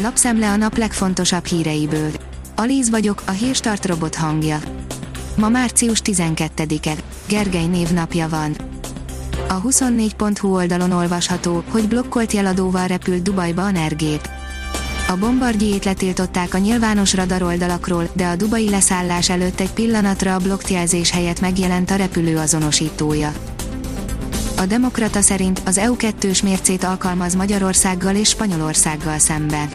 Lapszemle a nap legfontosabb híreiből. Alíz vagyok, a hírstart robot hangja. Ma március 12-e. Gergely névnapja van. A 24.hu oldalon olvasható, hogy blokkolt jeladóval repült Dubajba a Nergép. A bombardjét letiltották a nyilvános radaroldalakról, de a dubai leszállás előtt egy pillanatra a blokkjelzés helyett megjelent a repülő azonosítója. A Demokrata szerint az EU kettős mércét alkalmaz Magyarországgal és Spanyolországgal szemben.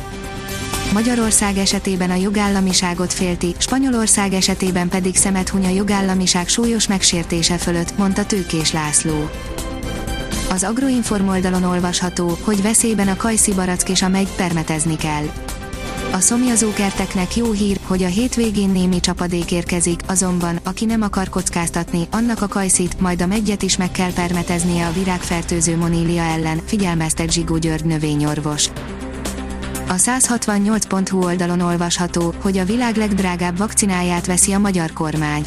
Magyarország esetében a jogállamiságot félti, Spanyolország esetében pedig szemet huny a jogállamiság súlyos megsértése fölött, mondta Tőkés László. Az Agroinform oldalon olvasható, hogy veszélyben a kajszi barack és a megy permetezni kell. A szomjazókerteknek jó hír, hogy a hétvégén némi csapadék érkezik, azonban, aki nem akar kockáztatni, annak a kajszit, majd a megyet is meg kell permeteznie a virágfertőző monília ellen, figyelmeztet Zsigó György növényorvos. A 168.hu oldalon olvasható, hogy a világ legdrágább vakcináját veszi a magyar kormány.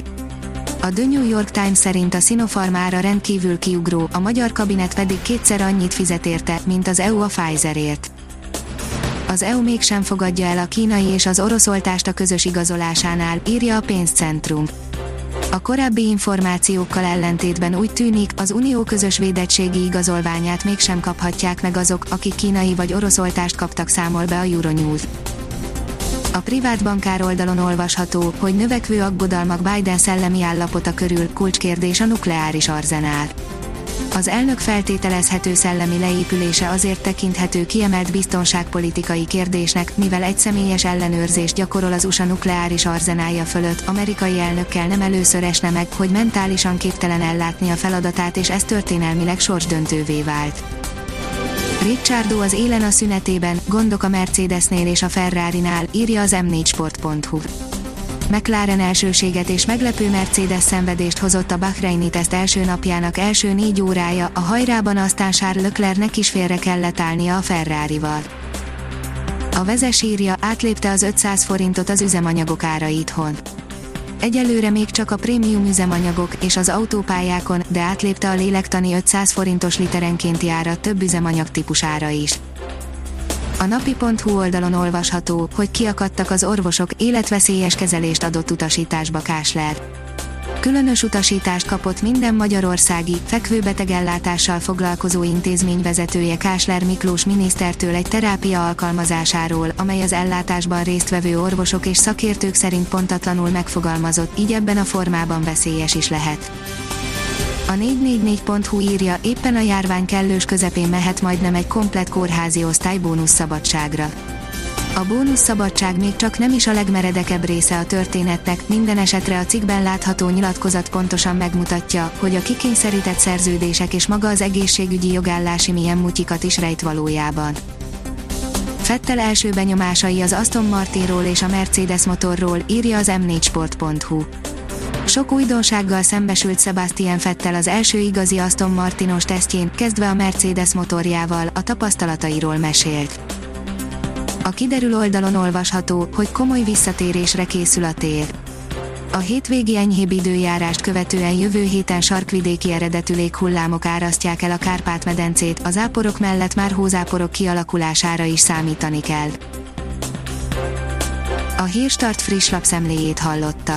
A The New York Times szerint a Sinopharm ára rendkívül kiugró, a magyar kabinet pedig kétszer annyit fizet érte, mint az EU a Pfizerért. Az EU mégsem fogadja el a kínai és az orosz oltást a közös igazolásánál, írja a pénzcentrum. A korábbi információkkal ellentétben úgy tűnik, az unió közös védettségi igazolványát mégsem kaphatják meg azok, akik kínai vagy orosz oltást kaptak számol be a Euronews. A privát bankár oldalon olvasható, hogy növekvő aggodalmak Biden szellemi állapota körül kulcskérdés a nukleáris arzenál. Az elnök feltételezhető szellemi leépülése azért tekinthető kiemelt biztonságpolitikai kérdésnek, mivel egy személyes ellenőrzést gyakorol az USA nukleáris arzenálja fölött, amerikai elnökkel nem először esne meg, hogy mentálisan képtelen ellátni a feladatát és ez történelmileg sorsdöntővé vált. Ricciardo az élen a szünetében, gondok a Mercedesnél és a Ferrari-nál, írja az m4sport.hu. McLaren elsőséget és meglepő Mercedes szenvedést hozott a Bahreini teszt első napjának első négy órája, a hajrában aztán Charles Leclercnek is félre kellett állnia a Ferrari-val. A vezes írja, átlépte az 500 forintot az üzemanyagok ára itthon. Egyelőre még csak a prémium üzemanyagok és az autópályákon, de átlépte a lélektani 500 forintos literenkénti ára több üzemanyag típusára is. A napi.hu oldalon olvasható, hogy kiakadtak az orvosok, életveszélyes kezelést adott utasításba Kásler. Különös utasítást kapott minden magyarországi, fekvőbetegellátással foglalkozó intézmény vezetője Kásler Miklós minisztertől egy terápia alkalmazásáról, amely az ellátásban résztvevő orvosok és szakértők szerint pontatlanul megfogalmazott, így ebben a formában veszélyes is lehet. A 444.hu írja, éppen a járvány kellős közepén mehet majdnem egy komplet kórházi osztály bónusz szabadságra. A bónusz szabadság még csak nem is a legmeredekebb része a történetnek, minden esetre a cikkben látható nyilatkozat pontosan megmutatja, hogy a kikényszerített szerződések és maga az egészségügyi jogállási milyen mutyikat is rejt valójában. Fettel első benyomásai az Aston Martinról és a Mercedes motorról, írja az m4sport.hu. Sok újdonsággal szembesült Sebastian Fettel az első igazi Aston Martinos tesztjén, kezdve a Mercedes motorjával, a tapasztalatairól mesélt. A kiderül oldalon olvasható, hogy komoly visszatérésre készül a tér. A hétvégi enyhébb időjárást követően jövő héten sarkvidéki eredetű léghullámok árasztják el a Kárpát-medencét, az áporok mellett már hózáporok kialakulására is számítani kell. A Hírstart friss lapszemléjét hallotta.